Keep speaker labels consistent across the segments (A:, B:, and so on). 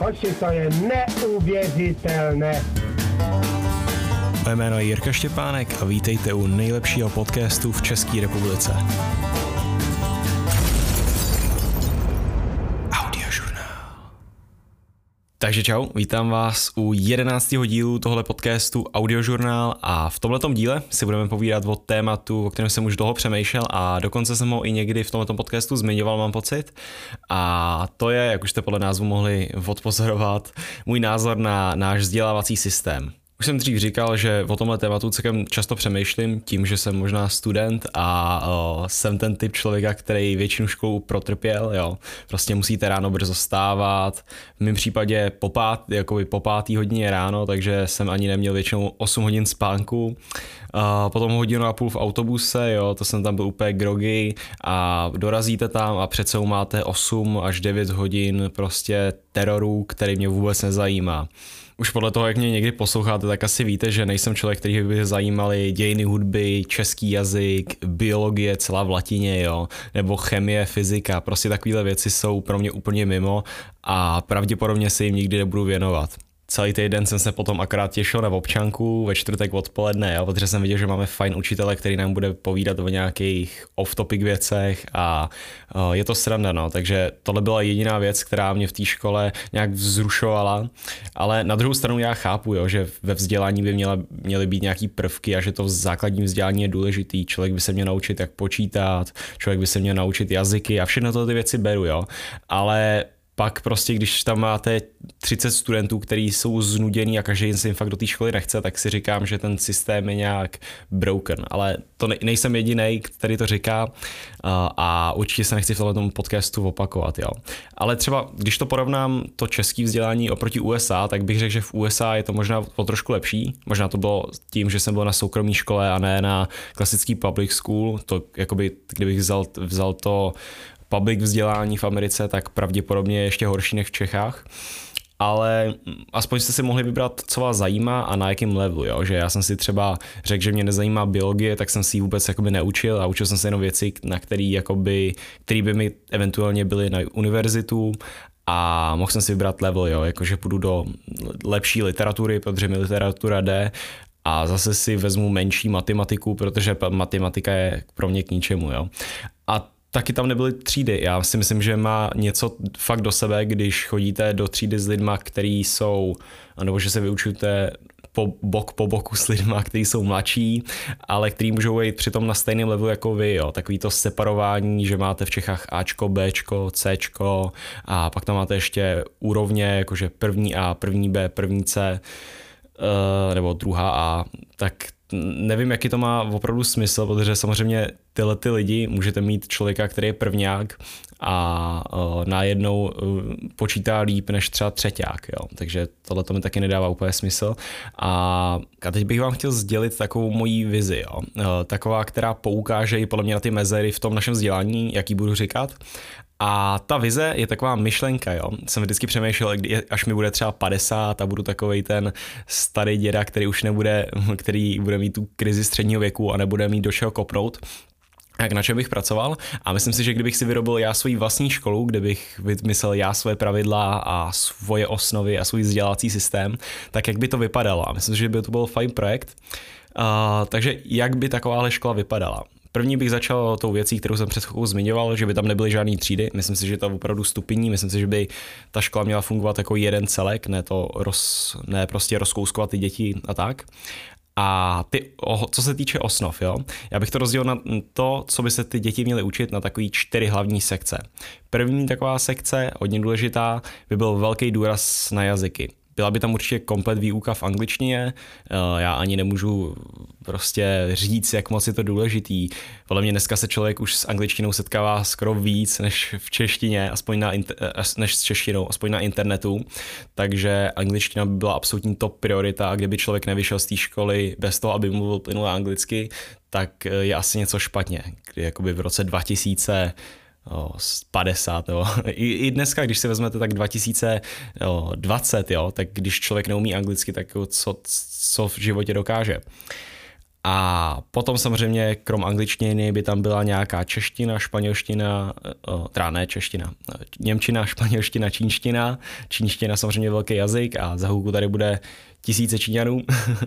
A: Hoši, to je neuvěřitelné.
B: Moje jméno je Jirka Štěpánek a vítejte u nejlepšího podcastu v České republice. Takže čau, vítám vás u 11. dílu tohle podcastu Audiožurnál a v tomto díle si budeme povídat o tématu, o kterém jsem už dlouho přemýšlel a dokonce jsem ho i někdy v tomto podcastu zmiňoval, mám pocit. A to je, jak už jste podle názvu mohli odpozorovat, můj názor na náš vzdělávací systém. Už jsem dřív říkal, že o tomhle tématu celkem často přemýšlím tím, že jsem možná student a o, jsem ten typ člověka, který většinu školu protrpěl, jo. Prostě musíte ráno brzo stávat, v mém případě po, pát, jakoby po pátý hodině ráno, takže jsem ani neměl většinou 8 hodin spánku. A potom hodinu a půl v autobuse, jo, to jsem tam byl úplně grogy a dorazíte tam a přece máte 8 až 9 hodin prostě teroru, který mě vůbec nezajímá už podle toho, jak mě někdy posloucháte, tak asi víte, že nejsem člověk, který by zajímali dějiny hudby, český jazyk, biologie celá v latině, jo, nebo chemie, fyzika, prostě takovéhle věci jsou pro mě úplně mimo a pravděpodobně se jim nikdy nebudu věnovat celý týden jsem se potom akorát těšil na občanku ve čtvrtek odpoledne, jo, protože jsem viděl, že máme fajn učitele, který nám bude povídat o nějakých off-topic věcech a uh, je to sranda, no, takže tohle byla jediná věc, která mě v té škole nějak vzrušovala, ale na druhou stranu já chápu, jo, že ve vzdělání by měla, měly být nějaký prvky a že to v základním vzdělání je důležitý, člověk by se měl naučit, jak počítat, člověk by se měl naučit jazyky a všechno to ty věci beru, jo, ale pak prostě, když tam máte 30 studentů, kteří jsou znudění a každý se jim fakt do té školy nechce, tak si říkám, že ten systém je nějak broken. Ale to nejsem jediný, který to říká a určitě se nechci v tomto podcastu opakovat. Jo. Ale třeba, když to porovnám to české vzdělání oproti USA, tak bych řekl, že v USA je to možná o trošku lepší. Možná to bylo tím, že jsem byl na soukromé škole a ne na klasický public school. To jakoby, kdybych vzal, vzal to public vzdělání v Americe, tak pravděpodobně je ještě horší než v Čechách ale aspoň jste si mohli vybrat, co vás zajímá a na jakém levelu, jo? že já jsem si třeba řekl, že mě nezajímá biologie, tak jsem si ji vůbec jakoby neučil a učil jsem se jenom věci, na které jakoby, který by mi eventuálně byly na univerzitu a mohl jsem si vybrat level, jo, jakože půjdu do lepší literatury, protože mi literatura jde a zase si vezmu menší matematiku, protože matematika je pro mě k ničemu, jo. A taky tam nebyly třídy. Já si myslím, že má něco fakt do sebe, když chodíte do třídy s lidma, který jsou, nebo že se vyučujete po, bok po boku s lidma, kteří jsou mladší, ale kteří můžou být přitom na stejném levelu jako vy. Jo. Takový to separování, že máte v Čechách Ačko, Bčko, Cčko a pak tam máte ještě úrovně, jakože první A, první B, první C, uh, nebo druhá A, tak nevím, jaký to má opravdu smysl, protože samozřejmě tyhle ty lidi můžete mít člověka, který je prvňák a uh, najednou uh, počítá líp než třeba třeťák, jo. takže tohle to mi taky nedává úplně smysl. A, a teď bych vám chtěl sdělit takovou mojí vizi, jo. Uh, taková, která poukáže i podle mě na ty mezery v tom našem vzdělání, jaký budu říkat. A ta vize je taková myšlenka, jo. Jsem vždycky přemýšlel, kdy, až mi bude třeba 50 a budu takový ten starý děda, který už nebude, který bude mít tu krizi středního věku a nebude mít do čeho kopnout, jak na čem bych pracoval a myslím si, že kdybych si vyrobil já svoji vlastní školu, kde bych vymyslel já své pravidla a svoje osnovy a svůj vzdělávací systém, tak jak by to vypadalo a myslím si, že by to byl fajn projekt. Uh, takže jak by takováhle škola vypadala? První bych začal tou věcí, kterou jsem před chvilkou zmiňoval, že by tam nebyly žádné třídy. Myslím si, že to opravdu stupení. Myslím si, že by ta škola měla fungovat jako jeden celek, ne to roz, ne prostě rozkouskovat ty děti a tak. A ty, co se týče osnov, jo, já bych to rozdělil na to, co by se ty děti měly učit na takový čtyři hlavní sekce. První taková sekce, hodně důležitá, by byl velký důraz na jazyky. Byla by tam určitě komplet výuka v angličtině, eh, já ani nemůžu prostě říct, jak moc je to důležitý. Podle mě dneska se člověk už s angličtinou setkává skoro víc než v češtině, aspoň na, eh, než s češtinou, aspoň na internetu, takže angličtina by byla absolutní top priorita a kdyby člověk nevyšel z té školy bez toho, aby mluvil plynule anglicky, tak eh, je asi něco špatně. Kdy jakoby v roce 2000 50, jo. I, I dneska, když si vezmete tak 2020, jo, tak když člověk neumí anglicky, tak co, co v životě dokáže. A potom samozřejmě krom angličtiny by tam byla nějaká čeština, španělština, teda ne čeština, němčina, španělština, čínština. Čínština samozřejmě velký jazyk a za hůku tady bude tisíce Číňanů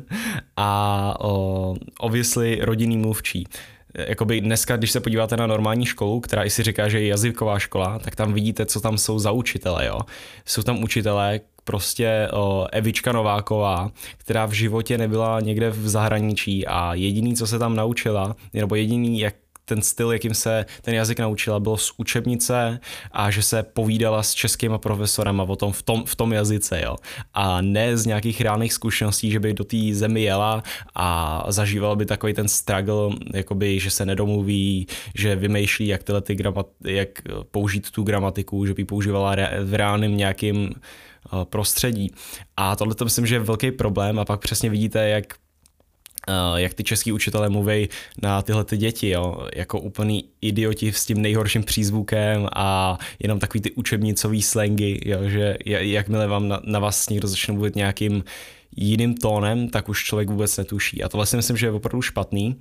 B: a o, obviously rodinný mluvčí jakoby dneska, když se podíváte na normální školu, která i si říká, že je jazyková škola, tak tam vidíte, co tam jsou za učitele, jo. Jsou tam učitelé, prostě o, Evička Nováková, která v životě nebyla někde v zahraničí a jediný, co se tam naučila, nebo jediný, jak ten styl, jakým se ten jazyk naučila, bylo z učebnice a že se povídala s českýma profesorama o tom v tom, v tom jazyce, jo. A ne z nějakých reálných zkušeností, že by do té zemi jela a zažívala by takový ten struggle, jakoby, že se nedomluví, že vymýšlí, jak tyhle ty gramat, jak použít tu gramatiku, že by používala v reálném nějakým eh, prostředí. A tohle to myslím, že je velký problém a pak přesně vidíte, jak jak ty český učitelé mluví na tyhle ty děti, jo? jako úplný idioti s tím nejhorším přízvukem a jenom takový ty učebnicový slangy, jo? že jakmile vám na, na vás někdo začne mluvit nějakým jiným tónem, tak už člověk vůbec netuší. A tohle si myslím, že je opravdu špatný.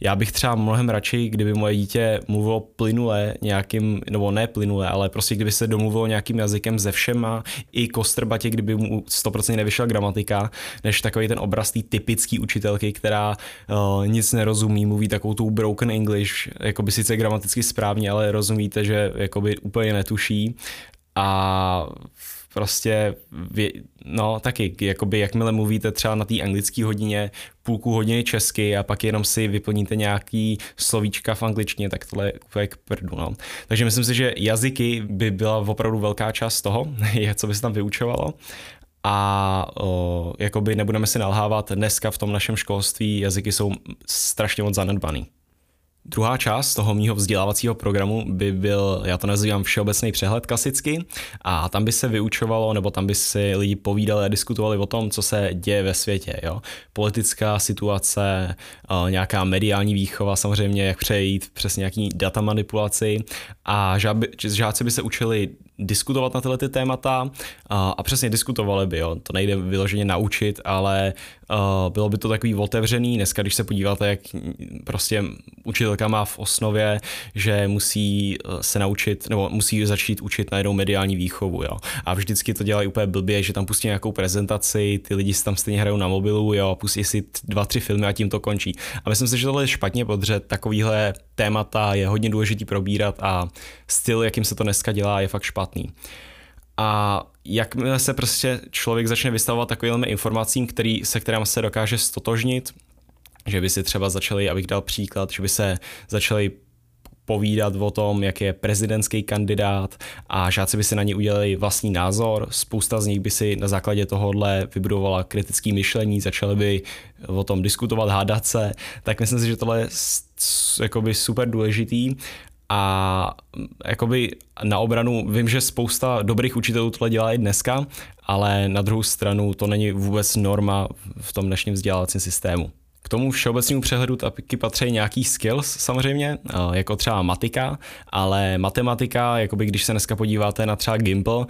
B: Já bych třeba mnohem radši, kdyby moje dítě mluvilo plynule nějakým, nebo ne plynule, ale prostě kdyby se domluvilo nějakým jazykem ze všema, i kostrbatě, kdyby mu 100% nevyšla gramatika, než takový ten obraz té typický učitelky, která uh, nic nerozumí, mluví takovou tu broken English, jako by sice gramaticky správně, ale rozumíte, že jakoby úplně netuší. A prostě, no taky, jakoby jakmile mluvíte třeba na té anglické hodině, půlku hodiny česky a pak jenom si vyplníte nějaký slovíčka v angličtině, tak tohle je úplně k prdu, no. Takže myslím si, že jazyky by byla opravdu velká část toho, co by se tam vyučovalo a o, jakoby nebudeme si nalhávat, dneska v tom našem školství jazyky jsou strašně moc zanedbaný. Druhá část toho mýho vzdělávacího programu by byl, já to nazývám všeobecný přehled klasicky, a tam by se vyučovalo, nebo tam by si lidi povídali a diskutovali o tom, co se děje ve světě. Jo? Politická situace, nějaká mediální výchova, samozřejmě, jak přejít přes nějaký data manipulaci a žáci by se učili diskutovat na tyhle ty témata a, a přesně diskutovali by, jo. to nejde vyloženě naučit, ale uh, bylo by to takový otevřený. Dneska, když se podíváte, jak prostě učitelka má v osnově, že musí se naučit, nebo musí začít učit najednou mediální výchovu, jo. A vždycky to dělají úplně blbě, že tam pustí nějakou prezentaci, ty lidi si tam stejně hrajou na mobilu, jo, pustí si dva, tři filmy a tím to končí. A myslím si, že tohle je špatně, protože takovýhle témata je hodně důležitý probírat a styl, jakým se to dneska dělá, je fakt špatný. A jakmile se prostě člověk začne vystavovat takovým informacím, který, se kterým se dokáže stotožnit, že by si třeba začali, abych dal příklad, že by se začali povídat o tom, jak je prezidentský kandidát a žáci by si na ně udělali vlastní názor. Spousta z nich by si na základě tohohle vybudovala kritické myšlení, začali by o tom diskutovat, hádat se. Tak myslím si, že tohle je jakoby super důležitý a jakoby na obranu vím, že spousta dobrých učitelů tohle dělá i dneska, ale na druhou stranu to není vůbec norma v tom dnešním vzdělávacím systému. K tomu všeobecnému přehledu taky patří nějaký skills samozřejmě, jako třeba matika, ale matematika, jakoby když se dneska podíváte na třeba Gimple,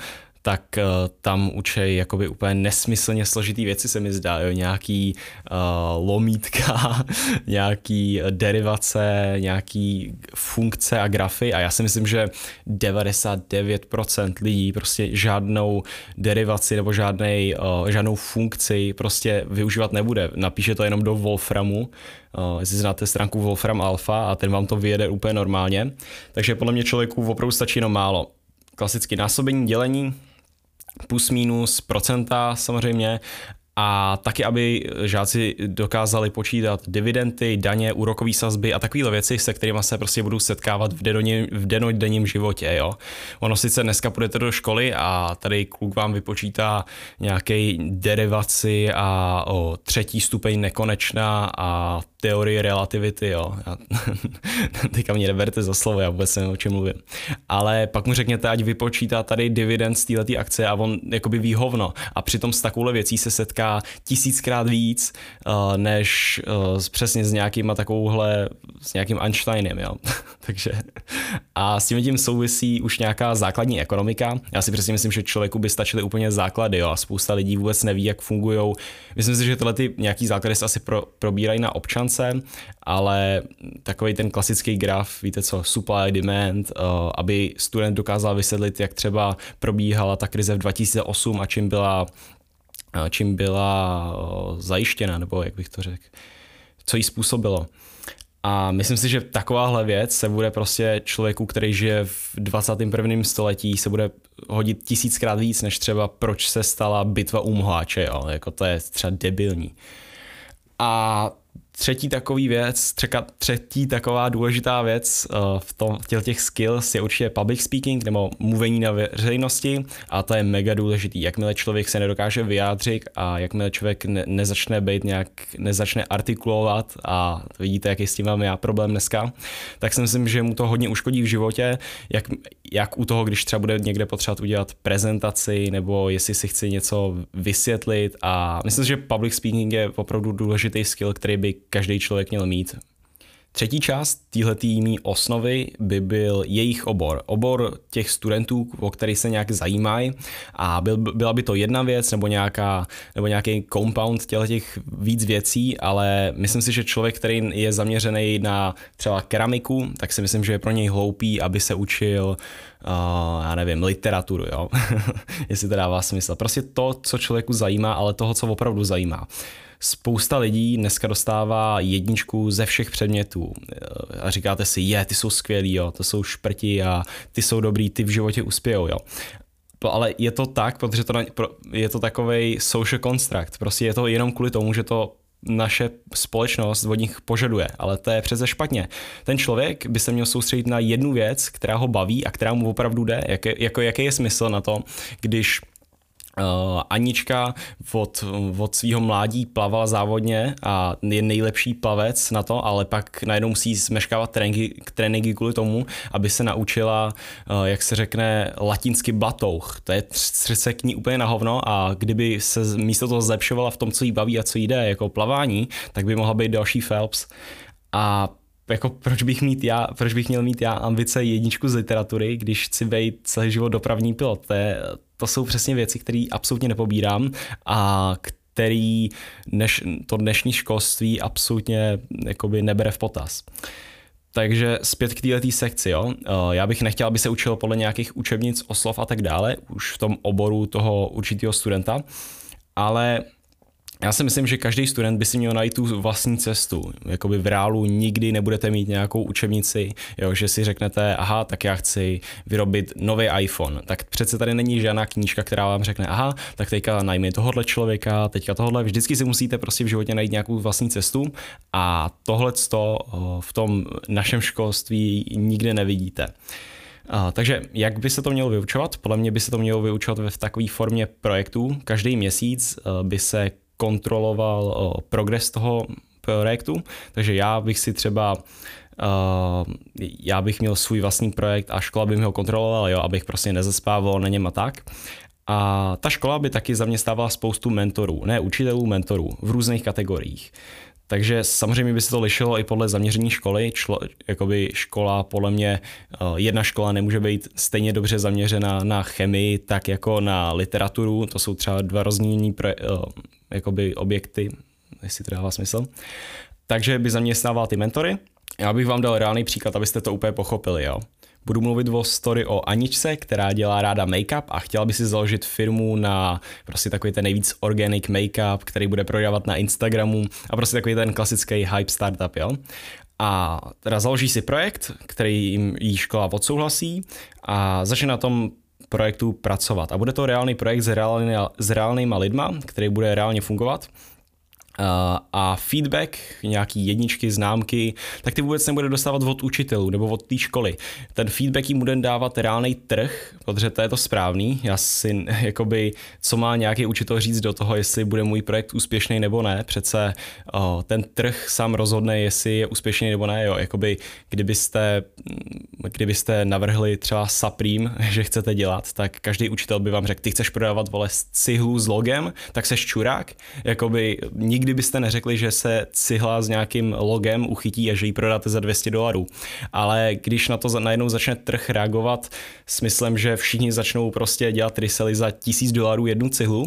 B: tak uh, tam učej jakoby úplně nesmyslně složitý věci se mi zdá, jo, nějaký uh, lomítka, nějaký derivace, nějaký funkce a grafy a já si myslím, že 99% lidí prostě žádnou derivaci nebo žádnej, uh, žádnou funkci prostě využívat nebude. Napíše to jenom do Wolframu, uh, jestli znáte stránku Wolfram Alpha a ten vám to vyjede úplně normálně. Takže podle mě člověku opravdu stačí jenom málo. Klasicky násobení, dělení, plus minus procenta samozřejmě a taky, aby žáci dokázali počítat dividendy, daně, úrokové sazby a takovéhle věci, se kterými se prostě budou setkávat v, denodenním, v denodenním životě. Jo. Ono sice dneska půjdete do školy a tady kluk vám vypočítá nějaké derivaci a o třetí stupeň nekonečná a teorie relativity, jo. Já, teďka mě neberte za slovo, já vůbec nevím, o čem mluvím. Ale pak mu řekněte, ať vypočítá tady dividend z této akce a on jakoby ví hovno. A přitom s takovouhle věcí se setká získá tisíckrát víc, uh, než uh, přesně s nějakýma takovouhle, s nějakým Einsteinem, jo. Takže a s tím tím souvisí už nějaká základní ekonomika. Já si přesně myslím, že člověku by stačily úplně základy, jo, a spousta lidí vůbec neví, jak fungují. Myslím si, že tyhle ty nějaký základy se asi pro, probírají na občance, ale takový ten klasický graf, víte co, supply, demand, uh, aby student dokázal vysvětlit, jak třeba probíhala ta krize v 2008 a čím byla, čím byla zajištěna, nebo jak bych to řekl, co jí způsobilo. A myslím si, že takováhle věc se bude prostě člověku, který žije v 21. století, se bude hodit tisíckrát víc, než třeba proč se stala bitva u Mhláče, jo? jako to je třeba debilní. A Třetí takový věc, třeka, třetí taková důležitá věc uh, v, tom, v těch, těch skills je určitě public speaking nebo mluvení na veřejnosti a to je mega důležitý. Jakmile člověk se nedokáže vyjádřit a jakmile člověk ne, nezačne být nějak, nezačne artikulovat a vidíte, jaký s tím mám já problém dneska, tak si myslím, že mu to hodně uškodí v životě, jak, jak u toho, když třeba bude někde potřebovat udělat prezentaci nebo jestli si chci něco vysvětlit a myslím, že public speaking je opravdu důležitý skill, který by každý člověk měl mít. Třetí část téhleté mý osnovy by byl jejich obor. Obor těch studentů, o který se nějak zajímají a byl, byla by to jedna věc nebo, nějaká, nebo nějaký compound těch víc věcí, ale myslím si, že člověk, který je zaměřený na třeba keramiku, tak si myslím, že je pro něj hloupý, aby se učil Uh, já nevím, literaturu, jo, jestli to dává smysl. Prostě to, co člověku zajímá, ale toho, co opravdu zajímá spousta lidí dneska dostává jedničku ze všech předmětů a říkáte si, je, ty jsou skvělí, jo, to jsou šprti a ty jsou dobrý, ty v životě uspějou, jo. Ale je to tak, protože to je to takový social construct. Prostě je to jenom kvůli tomu, že to naše společnost od nich požaduje, ale to je přece špatně. Ten člověk by se měl soustředit na jednu věc, která ho baví a která mu opravdu jde. Jak, jako, jaký je smysl na to, když Uh, Anička od, od svého mládí plavala závodně a je nejlepší plavec na to, ale pak najednou musí zmeškávat tréninky, tréninky kvůli tomu, aby se naučila, uh, jak se řekne, latinsky batouch. To je třece k ní úplně na hovno a kdyby se místo toho zlepšovala v tom, co jí baví a co jí jde, jako plavání, tak by mohla být další Phelps. A jako proč bych, mít já, proč bych měl mít já ambice jedničku z literatury, když chci být celý život dopravní pilot. To, je, to jsou přesně věci, které absolutně nepobírám a který dneš, to dnešní školství absolutně jakoby nebere v potaz. Takže zpět k této sekci, jo. Eh, já bych nechtěl, aby se učilo podle nějakých učebnic, oslov a tak dále, už v tom oboru toho určitého studenta, ale já si myslím, že každý student by si měl najít tu vlastní cestu. Jakoby v reálu nikdy nebudete mít nějakou učebnici, jo, že si řeknete, aha, tak já chci vyrobit nový iPhone. Tak přece tady není žádná knížka, která vám řekne, aha, tak teďka najmi tohohle člověka, teďka tohle. Vždycky si musíte prostě v životě najít nějakou vlastní cestu a tohle v tom našem školství nikde nevidíte. A, takže jak by se to mělo vyučovat? Podle mě by se to mělo vyučovat v takové formě projektů. Každý měsíc by se kontroloval progres toho projektu, takže já bych si třeba Uh, já bych měl svůj vlastní projekt a škola by mi ho kontrolovala, jo, abych prostě nezespával na něm a tak. A ta škola by taky zaměstnávala spoustu mentorů, ne učitelů, mentorů v různých kategoriích. Takže samozřejmě by se to lišilo i podle zaměření školy. Člo, jakoby škola, podle mě, eh, jedna škola nemůže být stejně dobře zaměřena na chemii, tak jako na literaturu. To jsou třeba dva rozdílní eh, jakoby objekty, jestli to dává smysl. Takže by zaměstnával ty mentory. Já bych vám dal reálný příklad, abyste to úplně pochopili. Jo. Budu mluvit o story o Aničce, která dělá ráda make-up a chtěla by si založit firmu na prostě takový ten nejvíc organic make-up, který bude prodávat na Instagramu a prostě takový ten klasický hype startup, jo. A teda založí si projekt, který jim jí škola odsouhlasí a začne na tom projektu pracovat. A bude to reálný projekt s, reálný, s reálnýma lidma, který bude reálně fungovat. A feedback, nějaký jedničky, známky, tak ty vůbec nebude dostávat od učitelů nebo od té školy. Ten feedback jim bude dávat reálný trh, protože to je to správný. Já si, jakoby, co má nějaký učitel říct do toho, jestli bude můj projekt úspěšný nebo ne. Přece o, ten trh sám rozhodne, jestli je úspěšný nebo ne. Jo. Jakoby, kdybyste, kdybyste navrhli třeba Supreme, že chcete dělat, tak každý učitel by vám řekl, ty chceš prodávat vole cihlu s logem, tak seš čurák. Jakoby nikdy nikdy byste neřekli, že se cihla s nějakým logem uchytí a že ji prodáte za 200 dolarů. Ale když na to najednou začne trh reagovat smyslem, že všichni začnou prostě dělat resely za 1000 dolarů jednu cihlu,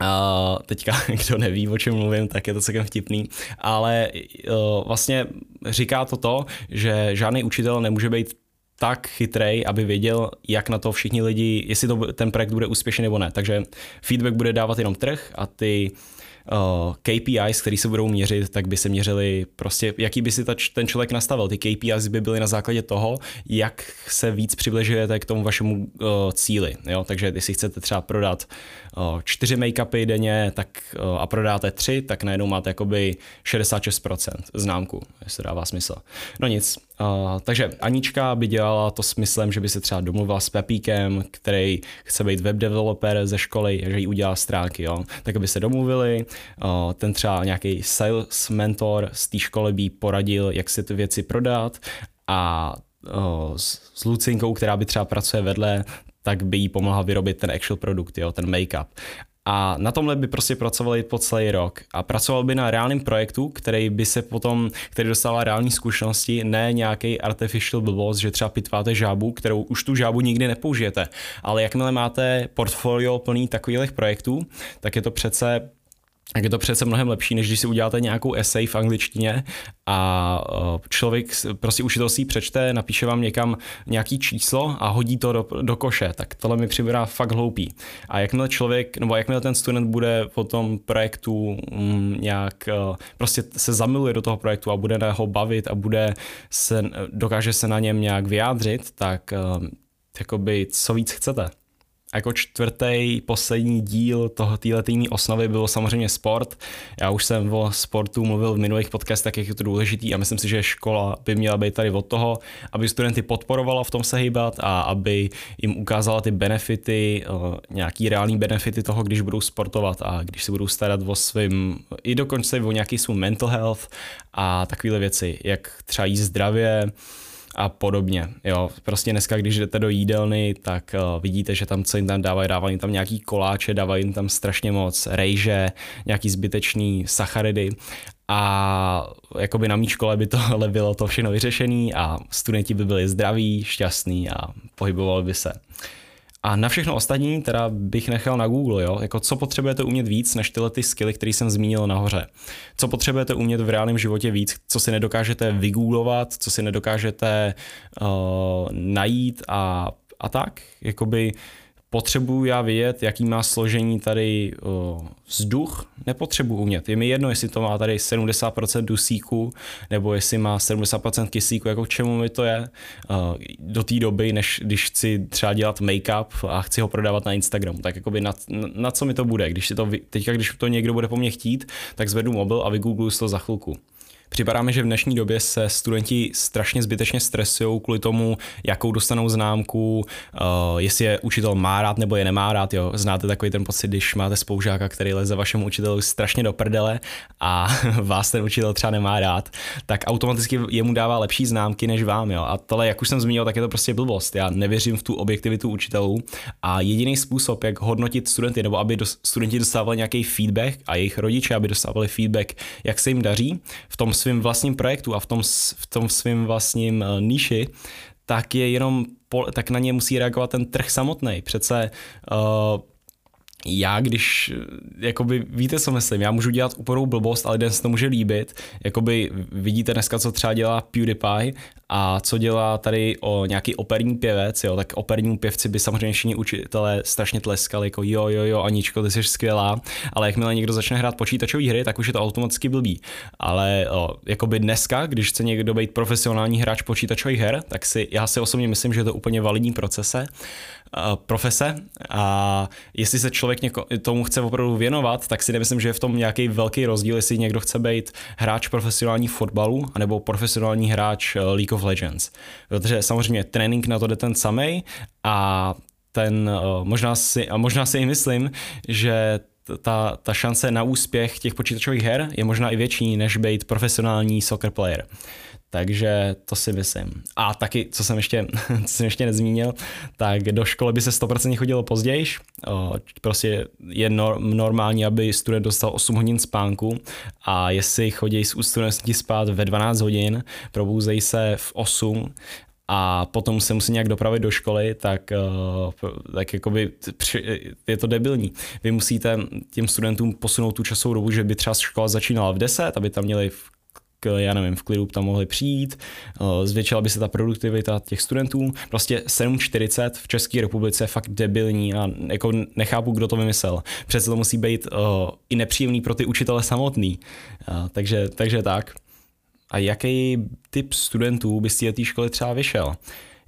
B: Uh, teďka, kdo neví, o čem mluvím, tak je to celkem vtipný, ale uh, vlastně říká to to, že žádný učitel nemůže být tak chytrej, aby věděl, jak na to všichni lidi, jestli to, ten projekt bude úspěšný nebo ne. Takže feedback bude dávat jenom trh a ty uh, uh, KPIs, které se budou měřit, tak by se měřily prostě, jaký by si ta, ten člověk nastavil. Ty KPIs by byly na základě toho, jak se víc přibližujete k tomu vašemu uh, cíli. Jo? Takže jestli chcete třeba prodat čtyři make-upy denně tak, a prodáte tři, tak najednou máte jakoby 66% známku, jestli dává smysl. No nic, Uh, takže Anička by dělala to smyslem, že by se třeba domluvila s Pepíkem, který chce být web developer ze školy, že jí udělá stránky, jo. Tak by se domluvili, uh, ten třeba nějaký sales mentor z té školy by poradil, jak si ty věci prodat a uh, s, s Lucinkou, která by třeba pracuje vedle, tak by jí pomohla vyrobit ten actual produkt, jo, ten make-up. A na tomhle by prostě pracovali po celý rok. A pracoval by na reálném projektu, který by se potom, který dostával reální zkušenosti, ne nějaký artificial blbost, že třeba pitváte žábu, kterou už tu žábu nikdy nepoužijete. Ale jakmile máte portfolio plný takových projektů, tak je to přece tak je to přece mnohem lepší, než když si uděláte nějakou essay v angličtině a eh, člověk, prostě učitel si přečte, napíše vám někam nějaký číslo a hodí to do, do koše, tak tohle mi připadá fakt hloupý. A jakmile člověk, nebo jakmile ten student bude po tom projektu mm, nějak, eh, prostě se zamiluje do toho projektu a bude na ho bavit a bude se, dokáže se na něm nějak vyjádřit, tak eh, jakoby co víc chcete jako čtvrtý, poslední díl toho této osnovy bylo samozřejmě sport. Já už jsem o sportu mluvil v minulých podcastech, jak je to důležitý a myslím si, že škola by měla být tady od toho, aby studenty podporovala v tom se hýbat a aby jim ukázala ty benefity, eh, nějaký reální benefity toho, když budou sportovat a když se budou starat o svým, i dokonce o nějaký svůj mental health a takové věci, jak třeba jíst zdravě, a podobně. Jo, prostě dneska, když jdete do jídelny, tak uh, vidíte, že tam co jim tam dávají, dávají tam nějaký koláče, dávají jim tam strašně moc rejže, nějaký zbytečný sacharidy a jakoby na mý škole by tohle bylo to všechno vyřešený a studenti by byli zdraví, šťastní a pohybovali by se. A na všechno ostatní teda bych nechal na Google, jo? Jako co potřebujete umět víc než tyhle ty skilly, které jsem zmínil nahoře. Co potřebujete umět v reálném životě víc, co si nedokážete vygooglovat, co si nedokážete uh, najít a, a tak. Jakoby potřebuju já vědět, jaký má složení tady uh, vzduch, nepotřebuji umět. Je mi jedno, jestli to má tady 70% dusíku, nebo jestli má 70% kyslíku, jako k čemu mi to je. Do té doby, než když chci třeba dělat make-up a chci ho prodávat na Instagramu, tak jakoby na, na co mi to bude. Když si to, teďka, když to někdo bude po mně chtít, tak zvedu mobil a vygoogluju to za chvilku. Připadá mi, že v dnešní době se studenti strašně zbytečně stresují kvůli tomu, jakou dostanou známku, uh, jestli je učitel má rád nebo je nemá rád. Jo. Znáte takový ten pocit, když máte spoužáka, který leze vašemu učiteli strašně do prdele a vás ten učitel třeba nemá rád, tak automaticky jemu dává lepší známky než vám. Jo. A tohle, jak už jsem zmínil, tak je to prostě blbost. Já nevěřím v tu objektivitu učitelů a jediný způsob, jak hodnotit studenty, nebo aby studenti dostávali nějaký feedback a jejich rodiče, aby dostávali feedback, jak se jim daří, v tom svém vlastním projektu a v tom, v tom svém vlastním uh, níši, tak je jenom, tak na ně musí reagovat ten trh samotný. Přece uh, já když, jakoby, víte co myslím, já můžu dělat úplnou blbost, ale den se to může líbit, jakoby vidíte dneska, co třeba dělá PewDiePie A co dělá tady o nějaký operní pěvec, jo, tak operní pěvci by samozřejmě všichni učitelé strašně tleskali, jako jo, jo, jo, Aničko, ty jsi skvělá, ale jakmile někdo začne hrát počítačové hry, tak už je to automaticky blbý. Ale o, jakoby dneska, když chce někdo být profesionální hráč počítačových her, tak si, já si osobně myslím, že je to úplně validní procese, profese a jestli se člověk něko, tomu chce opravdu věnovat, tak si nemyslím, že je v tom nějaký velký rozdíl, jestli někdo chce být hráč profesionální fotbalu anebo profesionální hráč eh, League of Legends. Protože samozřejmě trénink na to jde ten samý a ten eh, možná si, a možná si i myslím, že ta, ta šance na úspěch těch počítačových her je možná i větší, než být profesionální soccer player. Takže to si myslím. A taky, co jsem ještě, co jsem ještě nezmínil, tak do školy by se 100% chodilo později. Prostě je normální, aby student dostal 8 hodin spánku a jestli chodí z studenti spát ve 12 hodin, probouzejí se v 8 a potom se musí nějak dopravit do školy, tak, tak jakoby je to debilní. Vy musíte těm studentům posunout tu časovou dobu, že by třeba škola začínala v 10, aby tam měli v já nevím, v klidu tam mohli přijít, eh, zvětšila by se ta produktivita těch studentů. Prostě 7.40 v České republice je fakt debilní a jako nechápu, kdo to vymyslel. Přece to musí být uh, i nepříjemný pro ty učitele samotný. Uh, takže, takže tak. A jaký typ studentů by z té školy třeba vyšel?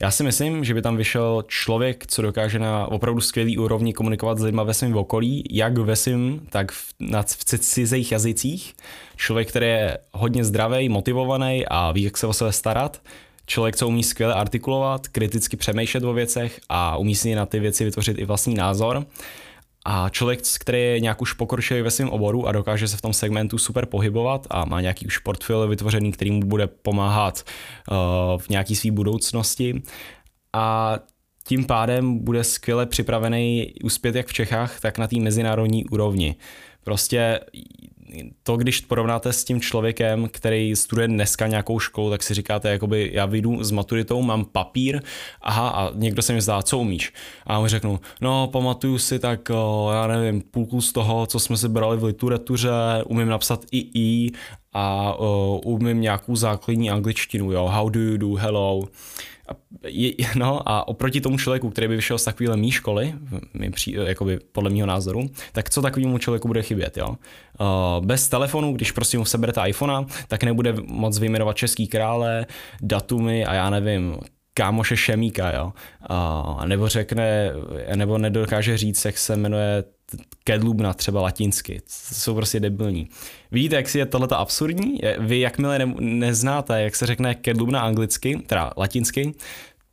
B: Já si myslím, že by tam vyšel člověk, co dokáže na opravdu skvělý úrovni komunikovat s lidmi ve svém okolí, jak ve svém, tak v, na, v cizích jazycích. Člověk, který je hodně zdravý, motivovaný a ví, jak se o sebe starat. Člověk, co umí skvěle artikulovat, kriticky přemýšlet o věcech a umí si na ty věci vytvořit i vlastní názor a člověk, který je nějak už pokročilý ve svém oboru a dokáže se v tom segmentu super pohybovat a má nějaký už portfolio vytvořený, který mu bude pomáhat uh, v nějaký své budoucnosti a tím pádem bude skvěle připravený uspět jak v Čechách, tak na té mezinárodní úrovni. Prostě to, když porovnáte s tím člověkem, který studuje dneska nějakou školu, tak si říkáte, jakoby já vyjdu s maturitou, mám papír, aha, a někdo se mi zdá, co umíš? A mu řeknu, no, pamatuju si tak, já nevím, půlku z toho, co jsme si brali v literatuře, umím napsat i i a uh, umím nějakou základní angličtinu, jo, how do you do, hello. A, je, no a oproti tomu člověku, který by vyšel z takovéhle mý školy, mi při, jakoby podle mého názoru, tak co takovému člověku bude chybět, jo? Bez telefonu, když prostě mu seberete iPhonea, tak nebude moc vyjmenovat český krále, datumy a já nevím, kámoše Šemíka, jo. Uh, nebo řekne, nebo nedokáže říct, jak se jmenuje kedlubna třeba latinsky. Jsou prostě debilní. Vidíte, jak si je tohleto absurdní? Vy jakmile ne, neznáte, jak se řekne kedlubna anglicky, teda latinsky,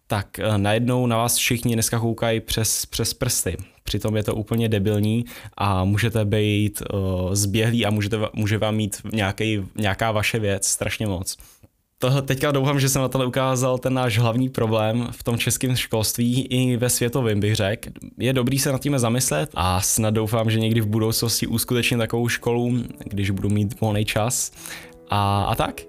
B: tak eh, najednou na vás všichni dneska koukají přes, přes prsty. Přitom je to úplně debilní a můžete být uh, zběhlí a můžete, může vám mít nějaký, nějaká vaše věc strašně moc. Tohle teďka doufám, že jsem na tohle ukázal ten náš hlavní problém v tom českém školství i ve světovém bych řekl. Je dobrý se nad tím zamyslet a snad doufám, že někdy v budoucnosti uskutečním takovou školu, když budu mít volný čas. A, a tak.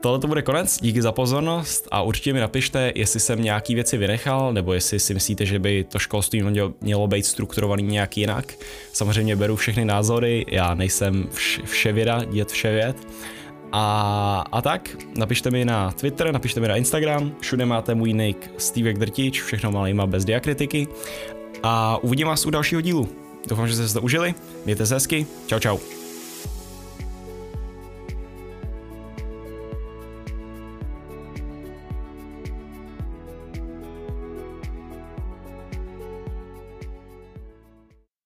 B: Tohle to bude konec, díky za pozornost a určitě mi napište, jestli jsem nějaký věci vynechal, nebo jestli si myslíte, že by to školství mělo být strukturovaný nějak jinak. Samozřejmě beru všechny názory, já nejsem vš- vševěda, dět vševěd. A, a tak, napište mi na Twitter, napište mi na Instagram, všude máte můj nick Steve Drtič, všechno malýma bez diakritiky. A uvidím vás u dalšího dílu. Doufám, že jste se to užili, mějte se hezky, čau čau.